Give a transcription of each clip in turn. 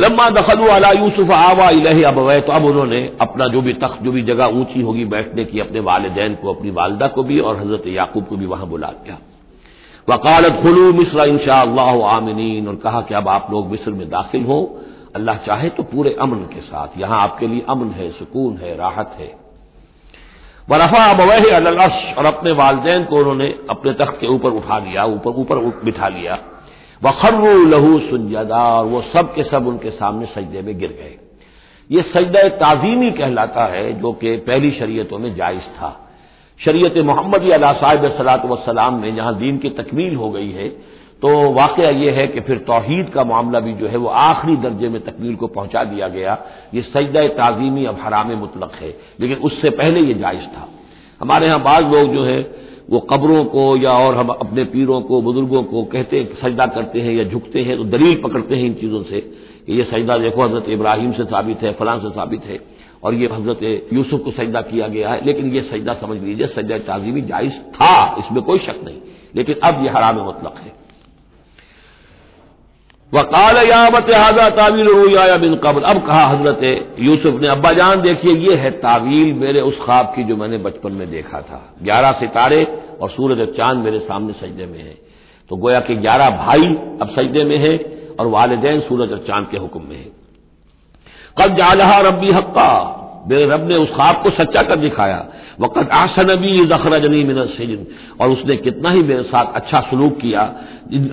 लम्मा दखलू अला यूसुफ आवा इलह अब तो अब उन्होंने अपना जो भी तख्त, जो भी जगह ऊँची होगी बैठने की, अपने वालदेन को, अपनी वालदा को भी और हज़रत याकूब को भी वहाँ बुला लिया। वकालत खुलू मिस्र इंशा आमिनीन। और कहा कि अब आप लोग मिस्र में दाखिल हो। अल्लाह चाहे तो पूरे अमन के साथ, यहाँ आपके लिए अमन है, सुकून है, राहत है। वरफा अबवह अलश और अपने वालदेन को उन्होंने अपने तख्त के ऊपर उठा लिया, ऊपर ऊपर बिठा लिया। वखर्रू लहू सुजदा वो सब के सब उनके सामने सजदे में गिर गए। ये सजदा ताजीमी कहलाता है, जो कि पहली शरीयतों में जायज़ था। शरीयत मोहम्मद साहिब सलात वसलाम में जहाँ दीन की तकमील हो गई है तो वाक़ यह है कि फिर तोहहीद का मामला भी जो है वह आखिरी दर्जे में तकमील को पहुँचा दिया गया। ये सजदा ताजीमी अब हराम मुतलक है, लेकिन उससे पहले ये जायज़ था। हमारे यहाँ बाज लोग जो है वो कब्रों को या और हम अपने पीरों को, बुज़ुर्गों को कहते, सजदा करते हैं या झुकते हैं तो दलील पकड़ते हैं इन चीज़ों से कि ये सजदा देखो, हज़रत इब्राहिम से साबित है, फलां से साबित है, और ये हज़रत यूसुफ को सजदा किया गया है। लेकिन ये सजदा समझ लीजिए, सजदा ताजीमी जायज़ था, इसमें कोई शक नहीं। लेकिन अब यह हराम मतलब है। वकाल यामत हाजा तावील रोया बिन कबल। अब कहा हज़रत यूसुफ ने, अब्बा जान देखिए, ये है तावील मेरे उस ख्वाब की जो मैंने बचपन में देखा था। ग्यारह सितारे और सूरज और चाँद मेरे सामने सजदे में है। तो गोया के ग्यारह भाई अब सजदे में है और वालदेन सूरज और चाँद के हुक्म में है। कब जालहा रबी हक्का मेरे रब ने उस ख्वाब को सच्चा कर दिखाया। वक़्त आसन भी जखरजनी मिन सिजन। और उसने कितना ही मेरे साथ अच्छा सलूक किया।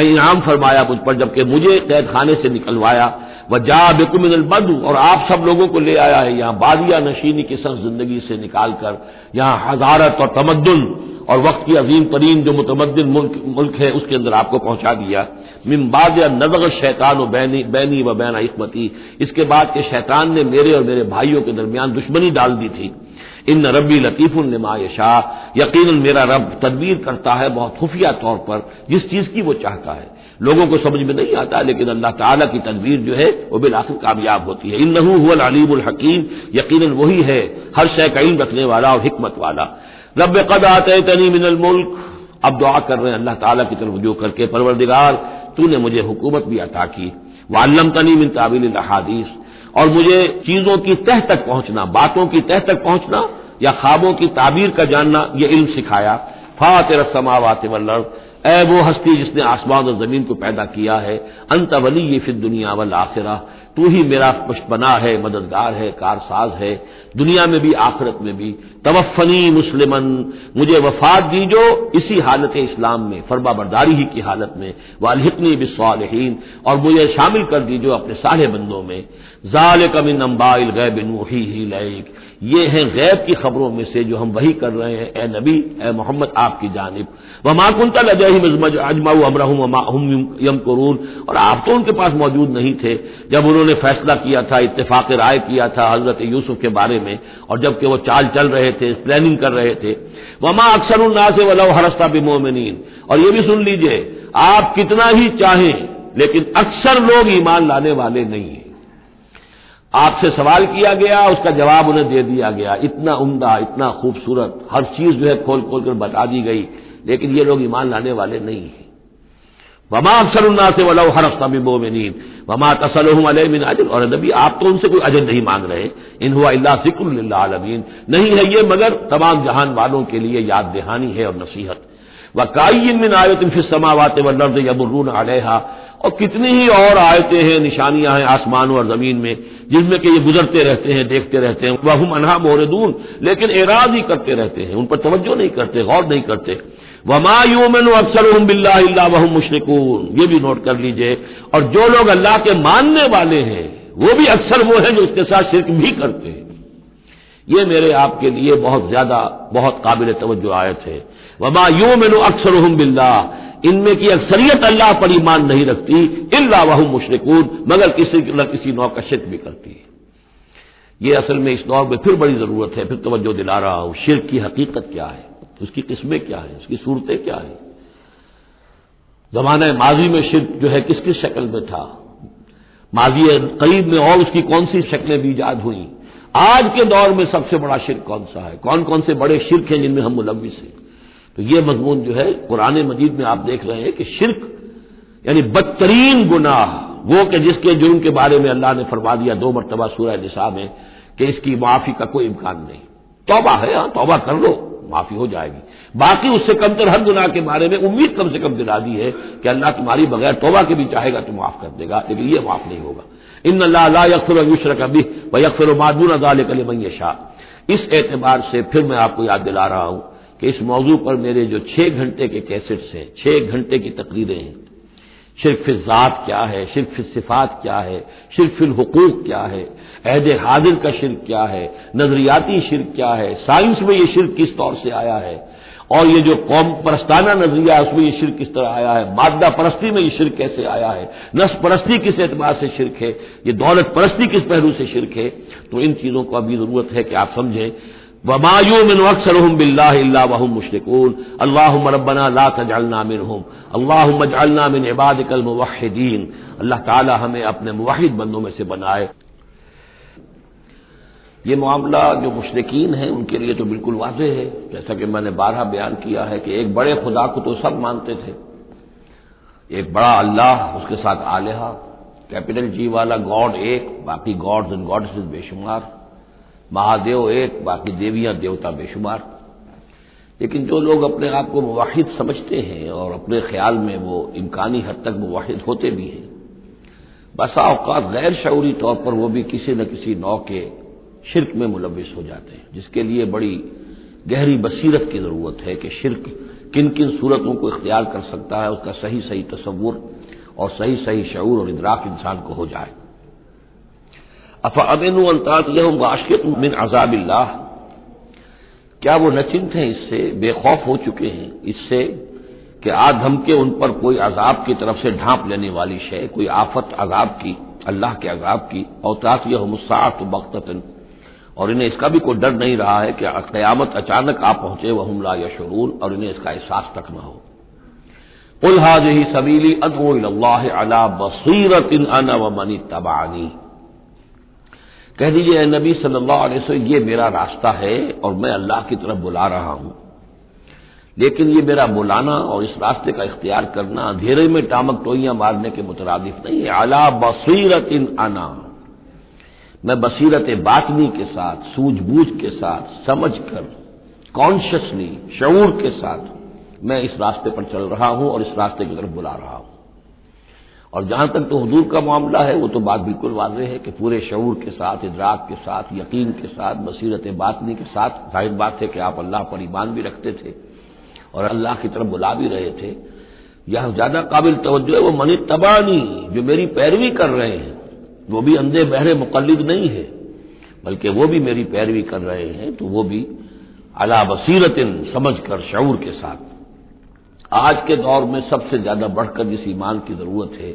इनाम फरमाया मुझ पर जबकि मुझे कैद खाने से निकलवाया। वह जा बेकुमिन बद। और आप सब लोगों को ले आया है। यहाँ बादिया नशीनी की सख्त ज़िंदगी से निकालकर। यहाँ हजारत और तमद्दुन और वक्त की अजीम तरीन जो मुतमदिन मुल्क, मुल्क है उसके अंदर आपको पहुँचा दिया। मिमबाद या नजग शैतान व बैनी बैनी व बैना इसमती इसके बाद के शैतान ने मेरे और मेरे भाइयों के दरमियान दुश्मनी डाल दी थी। इन रबी लतीफ़ुल शाह यकीन मेरा रब तदबीर करता है बहुत खुफिया तौर पर जिस चीज़ की वो चाहता है। लोगों को समझ में नहीं आता लेकिन अल्लाह ताला की तदबीर जो है वो बिल आखिर कामयाब होती है। इन नहू हुआ अलीमुल हकीम। यकीन वही है हर शय का इन रखने वाला और हिकमत वाला। रब कद आते तनी मिनल मुल्क। अब दुआ कर रहे हैं अल्लाह ताला की तरफ़ जो करके परवरदिगार, तूने मुझे हुकूमत भी अता की। वालम तनी मिन ताबिल हादीस और मुझे चीज़ों की तह तक पहुँचना, बातों की तह तक पहुँचना या ख्वाबों की ताबीर का जानना यह इल्म सिखाया। फा तेरा समावात वल्लड़ ए वो हस्ती जिसने आसमान और ज़मीन को पैदा किया है, अंत वली ये फिर दुनिया वल आखिरा। तू ही मेरा पुष्पना है, मददगार है, कारसाज है, दुनिया में भी, आखिरत में भी। तवफ़नी मुस्लिमन, मुझे वफात दीजो इसी हालत इस्लाम में फरबा बरदारी ही की हालत में। वालहिकनी बिस्वालहीन, और मुझे शामिल कर दीजो अपने सारे बंदों में। जाल कमिन अम्बाइल गैब नूही ही लैक। ये हैं गैब की खबरों में से जो हम वही कर रहे हैं। ए नबी, ए मोहम्मद, आपकी जानब। वह माकुंतल अजमाऊ अमरहम यम करून और आप तो उनके पास मौजूद नहीं थे, जब उन्होंने फैसला किया था इतफाक राय किया था हज़रत यूसुफ के बारे में, और जबकि वो चाल चल रहे थे, प्लानिंग कर रहे थे। वमा अक्सर उन्ना से वलो हरस्ता बिमोमिन और ये भी सुन लीजिए, आप कितना ही चाहें, लेकिन अक्सर लोग ईमान लाने वाले नहीं हैं। आपसे सवाल किया गया, उसका जवाब उन्हें दे दिया गया। इतना उमदा, इतना खूबसूरत, हर चीज़ जो है खोल खोल कर बता दी गई, लेकिन ये लोग ईमान लाने वाले नहीं हैं। वमा अक्सर उन्ना से वलो हर अफ्ताबो में नींद वमा तसलमिन अजर। और नबी, आप तो उनसे कोई अजर नहीं मांग रहे। इन हुआ अल्लाह जिक्रमीन नहीं है ये, मगर तमाम जहान वालों के लिए याद दहानी है और नसीहत। व कायम मिन आयत फिर समावात वर्द यबरून अलहा। और कितनी ही और आयतें हैं, निशानियाँ हैं आसमान और ज़मीन में, जिनमें कि ये गुजरते रहते हैं, देखते रहते हैं। वह हम अनहा मोरदून लेकिन एराज ही करते रहते हैं, उन पर तवज्जो नहीं करते, गौर नहीं करते। वमायूमन अक्सर बिल्ला वह मुशरकून, ये भी नोट कर लीजिए। और जो लोग अल्लाह के मानने वाले हैं, वो भी अक्सर वो हैं जो उसके साथ शिरक भी करते हैं। ये मेरे आपके लिए बहुत ज़्यादा, बहुत काबिल तवज्जो आयत है। वमा मैनु अक्सर बिल्ला इनमें की अक्सरियत अल्लाह पर ईमान नहीं रखती, इल्ला वह मुशरकून, मगर किसी न किसी नौ का शिरक भी करती है। ये असल में इस दौर में फिर बड़ी ज़रूरत है, फिर तवज्जो दिला रहा हूँ, शिरक की हकीकत क्या है? उसकी किस्में क्या है? उसकी सूरतें क्या है? जमाना माजी में शिरक जो है किस किस शक्ल में था? माजी करीब में और उसकी कौन सी शक्लें भी ईजाद हुई? आज के दौर में सबसे बड़ा शिरक कौन सा है? कौन कौन से बड़े शिरक हैं जिनमें हम मुलविस हैं? तो ये मजमून जो है पुराने मजीद में आप देख रहे हैं कि शिरक, यानी बदतरीन गुनाह, वो कि जिसके जुर्म के बारे में अल्लाह ने फरमा दिया, दो मरतबा सूरह निसा में, कि इसकी माफ़ी का कोई इम्कान नहीं। तोबा है हाँ तोबा कर लो, माफ़ी हो जाएगी। बाकी उससे कमतर हर गुनाह के बारे में उम्मीद कम से कम दिला दी है कि अल्लाह तुम्हारी बगैर तोबा के भी चाहेगा तो माफ़ कर देगा, लेकिन ये माफ़ नहीं होगा। इन अल्लाह यकफर युशर कभी व यकफर मादून अदाल कल शाह इस एतबार से फिर मैं आपको याद दिला रहा हूँ कि इस मौजू पर मेरे जो छह घंटे के कैसेट्स हैं, छह घंटे की तकरीरें हैं शिरफ ज़ात क्या है शिरफ सिफात क्या है शिरफ हकूक क्या है, अहद हाजिर का शिरक क्या है, नजरियाती शिरक क्या है, साइंस में ये शिरक किस तौर से आया है? और ये जो कौम परस्ताना नज़रिया है, उसमें ये शिरक किस तरह आया है? मादा परस्ती में ये शिरक कैसे आया है? नस परस्ती किस एतबार से शिरक है? ये दौलत परस्ती किस पहलू से शिरक है? तो इन चीज़ों को अभी ज़रूरत है कि आप समझें। वमायू मिन अक्सर बिल्ला वहम मुशरकून अल्लाह रबना ला तजलना मिन हम अल्लाह मजलना मिन इबादकल मुवहदीन अल्लाह ताला हमें अपने मुवाहिद बंदों में से बनाए ये मामला जो मुशरकिन हैं उनके लिए तो बिल्कुल वाजे है जैसा कि मैंने बारह बयान किया है कि एक बड़े खुदा को तो सब मानते थे एक बड़ा अल्लाह उसके साथ आलिहा कैपिटल जी वाला गॉड एक बाकी गॉड्स एंड गॉड्स बेशुमार महादेव एक, बाकी देवियाँ देवता बेशुमार। लेकिन जो लोग अपने आप को मुवाहिद समझते हैं और अपने ख्याल में वो इम्कानी हद तक मुवाहिद होते भी हैं, बसा अवकात गैर शौरी तौर पर वो भी किसी न किसी नौ के शिरक में मुलविस हो जाते हैं, जिसके लिए बड़ी गहरी बसीरत की ज़रूरत है कि शिरक किन किन सूरतों को इख्तियार कर सकता है, उसका सही सही तस्वुर और सही सही शूर और इदराक इंसान को हो जाए। अफा अमिन अंतात वाशकित मिन अजाबिल्ला क्या वो नचिंत हैं इससे? बेखौफ हो चुके हैं इससे कि आज धमके उन पर कोई अजाब की तरफ़ से ढांप लेने वाली शय, कोई आफत अजाब की, अल्लाह के अजाब की, औतात यह मुसात बख्तन और इन्हें इसका भी कोई डर नहीं रहा है कि क्यामत अचानक आ पहुँचे वह हमला या और इन्हें इसका एहसास तक न हो। उलहाज ही सबीली अदो अला बसीरत अन व मनी तबानी कह दीजिए नबी सल्लल्लाहु अलैहि वसल्लम, ये मेरा रास्ता है और मैं अल्लाह की तरफ़ बुला रहा हूँ। लेकिन ये मेरा बुलाना और इस रास्ते का इख्तियार करना अंधेरे में टामक टोइयाँ मारने के मुतरदिफ नहीं है। अला बसीरत इन आना मैं बसीरत बातनी के साथ, सूझबूझ के साथ समझ कर कॉन्शियसली शूर के साथ मैं इस रास्ते पर चल रहा हूँ और इस रास्ते की तरफ़ बुला रहा हूँ। और जहाँ तक तो हजूर का मामला है, वो तो बात बिल्कुल वाजह है कि पूरे शूर के साथ, इदराक के साथ, यकीन के साथ, बसीरत बातनी के साथ ज़ाहिर बात है कि आप अल्लाह पर ईमान भी रखते थे और अल्लाह की तरफ़ बुला भी रहे थे। यह ज़्यादा काबिल तवज्जो है, वो मनी तबानी, जो मेरी पैरवी कर रहे हैं, वो भी अंधे बहरे मुकलद नहीं है, बल्कि वो भी मेरी पैरवी कर रहे हैं तो वो भी अला बसीरत समझ कर शूर के साथ। आज के दौर में सबसे ज़्यादा बढ़कर जिस ईमान की ज़रूरत है,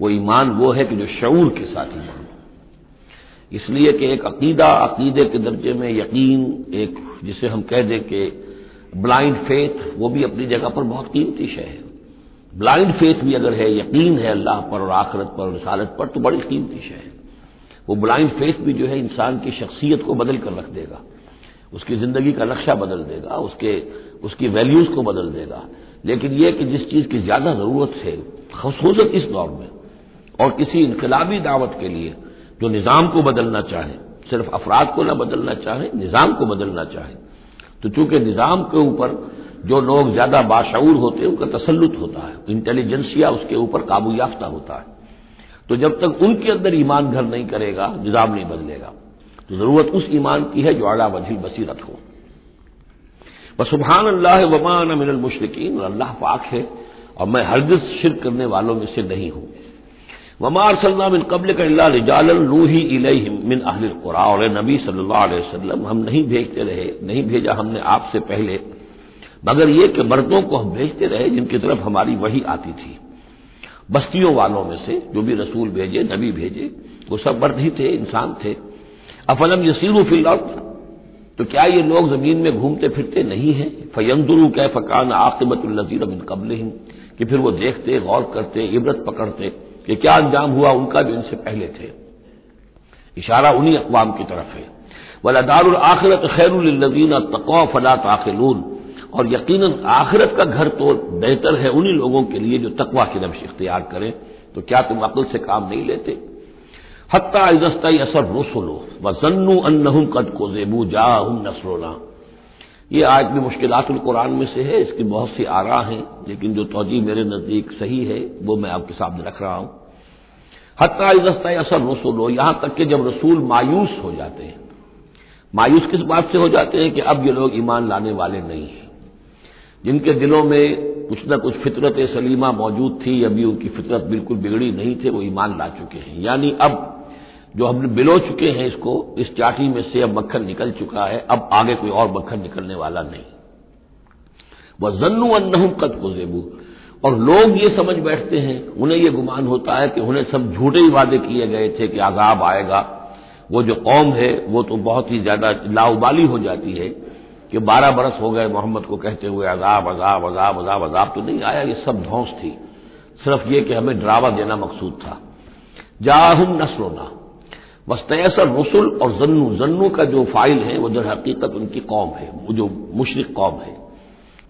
वो ईमान वो है कि जो शूर के साथ ईमान हो। इसलिए कि एक अकीदा, अकीदे के दर्जे में यकीन, एक जिसे हम कह दें कि ब्लाइंड फेथ वो भी अपनी जगह पर बहुत कीमती शय है। ब्लाइंड फेथ भी अगर है, यकीन है अल्लाह पर और आखरत पर और रिसालत पर तो बड़ी कीमती शय है। वो ब्लाइंड फेथ भी जो है इंसान की शख्सियत को बदल कर रख देगा। उसकी ज़िंदगी का नक्शा बदल देगा, उसके उसकी वैल्यूज़ को बदल देगा। लेकिन यह कि जिस चीज़ की ज़्यादा ज़रूरत है खसूसत इस दौर में और किसी इनकलाबी दावत के लिए जो निज़ाम को बदलना चाहे, सिर्फ़ अफराद को ना बदलना चाहे, निज़ाम को बदलना चाहे तो चूँकि निज़ाम के ऊपर जो लोग ज़्यादा बाशूर होते हैं, उनका तसलुत होता है, इंटेलिजेंसिया उसके ऊपर काबू याफ्ता होता है। तो जब तक उनके अंदर ईमान घर नहीं करेगा, निज़ाम नहीं बदलेगा। तो ज़रूरत उस ईमान की है जो अला वजी बसीरत हो। सुबहान अल्लाह वमान मिनल मुशरकिन अल्लाह पाक है, और मैं हरगिज शिर करने वालों में से नहीं हूँ। वमार सल्ला मिन कबल का रिजाल लूही इलहिम मिन अहल कुरा, और नबी सल्लल्लाहु अलैहि हम नहीं भेजते रहे, नहीं भेजा हमने आपसे पहले, मगर ये कि मर्दों को हम भेजते रहे, जिनकी तरफ़ हमारी वही आती थी। बस्तियों वालों में से जो भी रसूल भेजे, नबी भेजे, वो सब मर्द ही थे, इंसान थे। अफलम यसीरू फिल तो क्या ये लोग ज़मीन में घूमते फिरते नहीं है? फयंदुरु कै फकान आकबतुल्लजीर मिन कबल कि फिर वो देखते, गौर करते, इबरत पकड़ते कि क्या अंजाम हुआ? उनका जो इनसे पहले थे। इशारा उन्हीं अकवाम की तरफ़ है। वलादारुल आखिरत खैरुल्लजीन तकवा फला ताखिलून। और यकीन आखिरत का घर तो बेहतर है उन्हीं लोगों के लिए जो तकवा की नब्श इख्तियार करें। तो क्या तुम अकल से काम नहीं लेते? हत्ता इजस्ता असर रसुलो व जन्नू अन्नहुम कद को जेबू जा हम नसरोना। ये आज भी मुश्किल कुरान में से है, इसकी बहुत सी आरा हैं, लेकिन जो तोजी मेरे नज़दीक सही है, वो मैं आपके सामने रख रहा हूँ। हत्ता इजस्ता असर रसुलो, यहाँ तक कि जब रसूल मायूस हो जाते हैं। मायूस किस बात से हो जाते हैं कि अब ये लोग ईमान लाने वाले नहीं हैं। जिनके दिलों में कुछ न कुछ फितरत सलीमा मौजूद थी, अभी उनकी फितरत बिल्कुल बिगड़ी नहीं थे, वो ईमान ला चुके हैं। यानी अब जो हमने बिलो चुके हैं इसको, इस चाटी में से अब मक्खन निकल चुका है, अब आगे कोई और मक्खन निकलने वाला नहीं। वह जन्नू अन्नहम कद को जेबू और लोग ये समझ बैठते हैं, उन्हें यह गुमान होता है कि उन्हें सब झूठे ही वादे किए गए थे कि आजाब आएगा। वो जो कौम है, वो तो बहुत ही ज़्यादा लाउबाली हो जाती है कि बारह बरस हो गए मोहम्मद को कहते हुए अजाब अजाब अजाब अजाब अजाब तो नहीं आया, ये सब ध्वंस थी। सिर्फ़ ये कि हमें ड्रावा देना मकसूद था। जाहुम नसरोना। वस्तैसर रसुल और जन्नू जन्नू का जो फ़ाइल है, वो दर हकीकत उनकी कौम है, वो जो मुशरक कौम है।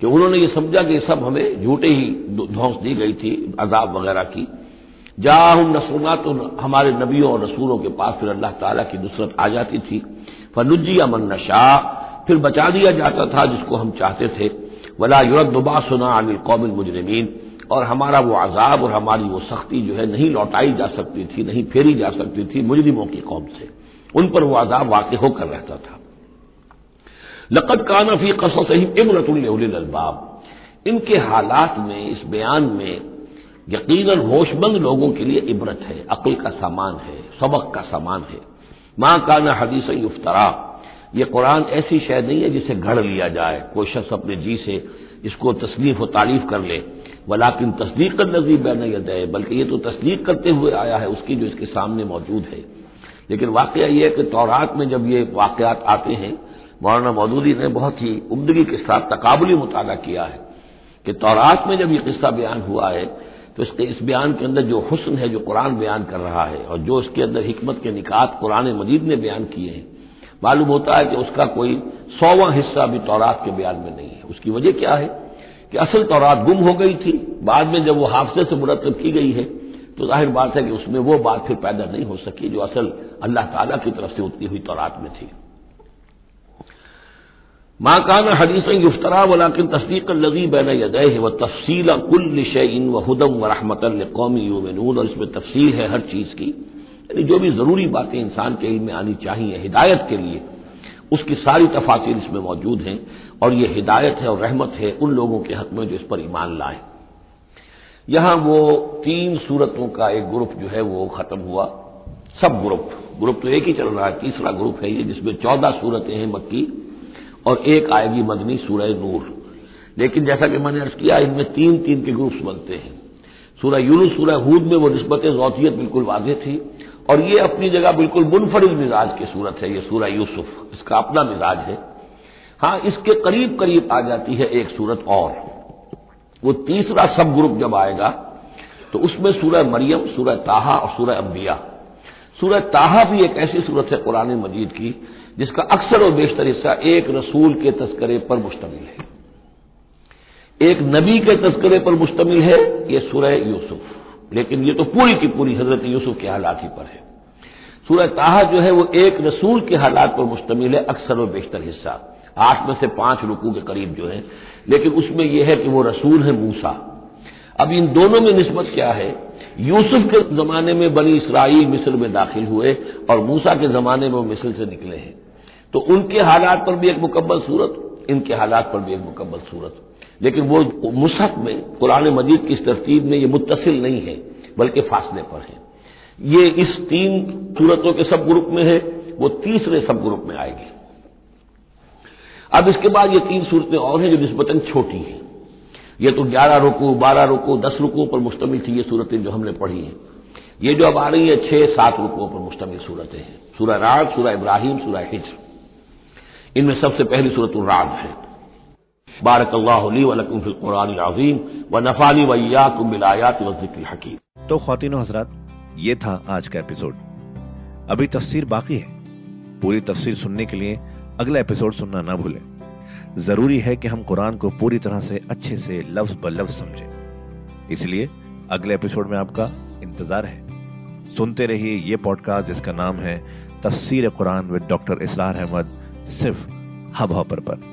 कि उन्होंने ये समझा कि सब हमें झूठे ही ध्वंस दी गई थी, अजाब वगैरह की। जाहुम नसरोना तो हमारे नबियों और रसूलों के पास फिर अल्लाह ताला की नुसरत आ जाती थी। फनुजी अमन नशा, फिर बचा दिया जाता था जिसको हम चाहते थे। वला युरदुबा सुना अनिल कौमिल मुजरमीन। और हमारा वो आजाब और हमारी वो सख्ती जो है नहीं लौटाई जा सकती थी, नहीं फेरी जा सकती थी मुजरिमों की कौम से। उन पर वो आजाब वाक़ होकर रहता था। लकत कानफी कसो सही इबरतुल्लबाब इनके हालात में, इस बयान में यकीन होशमंद लोगों के लिए इबरत है, अक्ल का सामान है, सबक का सामान है। माँ काना हदीस युफ्तरा। ये कुरान ऐसी शय नहीं है जिसे घड़ लिया जाए, कोई शख्स अपने जी से इसको तस्लीफ व तारीफ़ कर ले। वलाकिन तस्दीक कर नजीब बैन है बल्कि ये तो तस्दीक करते हुए आया है, उसकी जो इसके सामने मौजूद है। लेकिन वाकया यह है कि तौरात में जब ये वाकयात आते हैं, मौलाना मौदूदी ने बहुत ही उमदगी के साथ तकाबली मुताला किया है कि तौरात में जब ये किस्सा बयान हुआ है तो इसके इस बयान के अंदर जो हुसन है, जो कुरान बयान कर रहा है, और जो इसके अंदर हिकमत के निकात कुरान मजीद ने बयान किए हैं, मालूम होता है कि उसका कोई सौवा हिस्सा भी तौरात के बयान में नहीं है। उसकी वजह क्या है? कि असल तौरात गुम हो गई थी। बाद में जब वो हादसे से मुरतब की गई है तो ज़ाहिर बात है कि उसमें वो बात फिर पैदा नहीं हो सकी जो असल अल्लाह ताला की तरफ़ से उतनी हुई तौरात में थी। माँ कान हदीस युफ्तरा, वलाकिन तस्दीक लजी बैन यदय व तफसील कुल इन व हदम व रहमत कौमी यूमनून। और इसमें तफसील है हर चीज़ की। यानी जो भी ज़रूरी बातें इंसान के इल्म में आनी चाहिए, हिदायत के लिए उसकी सारी तफासिल इसमें मौजूद हैं और यह हिदायत है और रहमत है उन लोगों के हक में जो इस पर ईमान लाए। यहाँ वो तीन सूरतों का एक ग्रुप जो है वो खत्म हुआ। सब ग्रुप ग्रुप तो एक ही चल रहा है, तीसरा ग्रुप है ये जिसमें चौदह सूरतें हैं मक्की और एक आएगी मदनी सूरह नूर। लेकिन जैसा कि मैंने अर्ज़ किया, इनमें तीन तीन के ग्रुप्स बनते हैं। सूरह यूनुस, सूरह हूद में वो नस्बत जौतियत बिल्कुल वाजे थी। और ये अपनी जगह बिल्कुल मुनफरद मिजाज की सूरत है, ये सूरा यूसुफ। इसका अपना मिजाज है। हाँ, इसके करीब करीब आ जाती है एक सूरत और। वो तीसरा सब ग्रुप जब आएगा तो उसमें सूरह मरियम, सूरह ताहा और सूरह अंबिया। सूरह ताहा भी एक ऐसी सूरत है कुरान मजीद की, जिसका अक्सर और बेशतर हिस्सा एक रसूल के तस्करे पर मुश्तमिल है। एक नबी के तस्करे पर मुश्तमिल है यह सूरह यूसुफ। लेकिन ये तो पूरी की पूरी हज़रत यूसुफ के हालात ही पर है। सूरह ताहा जो है वो एक रसूल के हालात पर मुश्तमिल है, अक्सर और बेशतर हिस्सा। आठ में से पाँच रुकू के करीब जो है। लेकिन उसमें यह है कि वो रसूल है मूसा। अब इन दोनों में नस्बत क्या है? यूसुफ के जमाने में बनी इसराइल मिस्र में दाखिल हुए और मूसा के जमाने में वो मिस्र से निकले हैं। तो उनके हालात पर भी एक मुकम्मल सूरत, इनके हालात पर भी एक मुकम्मल सूरत। लेकिन वो मुसहफ में, कुरान मजीद की इस तरतीब में ये मुतसिल नहीं है, बल्कि फासले पर है। ये इस तीन सूरतों के सब ग्रुप में है, वो तीसरे सब ग्रुप में आएगी। अब इसके बाद ये तीन सूरतें और हैं जो नस्बतन छोटी हैं। ये तो ग्यारह रुकू, बारह रुकू, दस रुकुओं पर मुश्तमिल थी ये सूरतें जो हमने पढ़ी हैं। ये जो अब आ रही है, छह सात रुकुओं पर मुश्तमिल सूरतें हैं। सूरह राग सूरह इब्राहिम, सूरह हिज इनमें सबसे पहली सूरत राग है। बारक अल्लाह फिल व नफानी वैयाकुम बिलायात व हकीम। तो खातिन हजरात, ये था आज का एपिसोड। अभी तफसीर बाकी है। पूरी तफसीर सुनने के लिए अगला एपिसोड सुनना ना भूलें। ज़रूरी है कि हम कुरान को पूरी तरह से अच्छे से लफ्ज ब लफ्ज समझें। इसलिए अगले एपिसोड में आपका इंतज़ार है। सुनते रहिए ये पॉडकास्ट जिसका नाम है तफसीर कुरान विद डॉक्टर इसरार अहमद, सिर्फ़ हब हॉपर पर।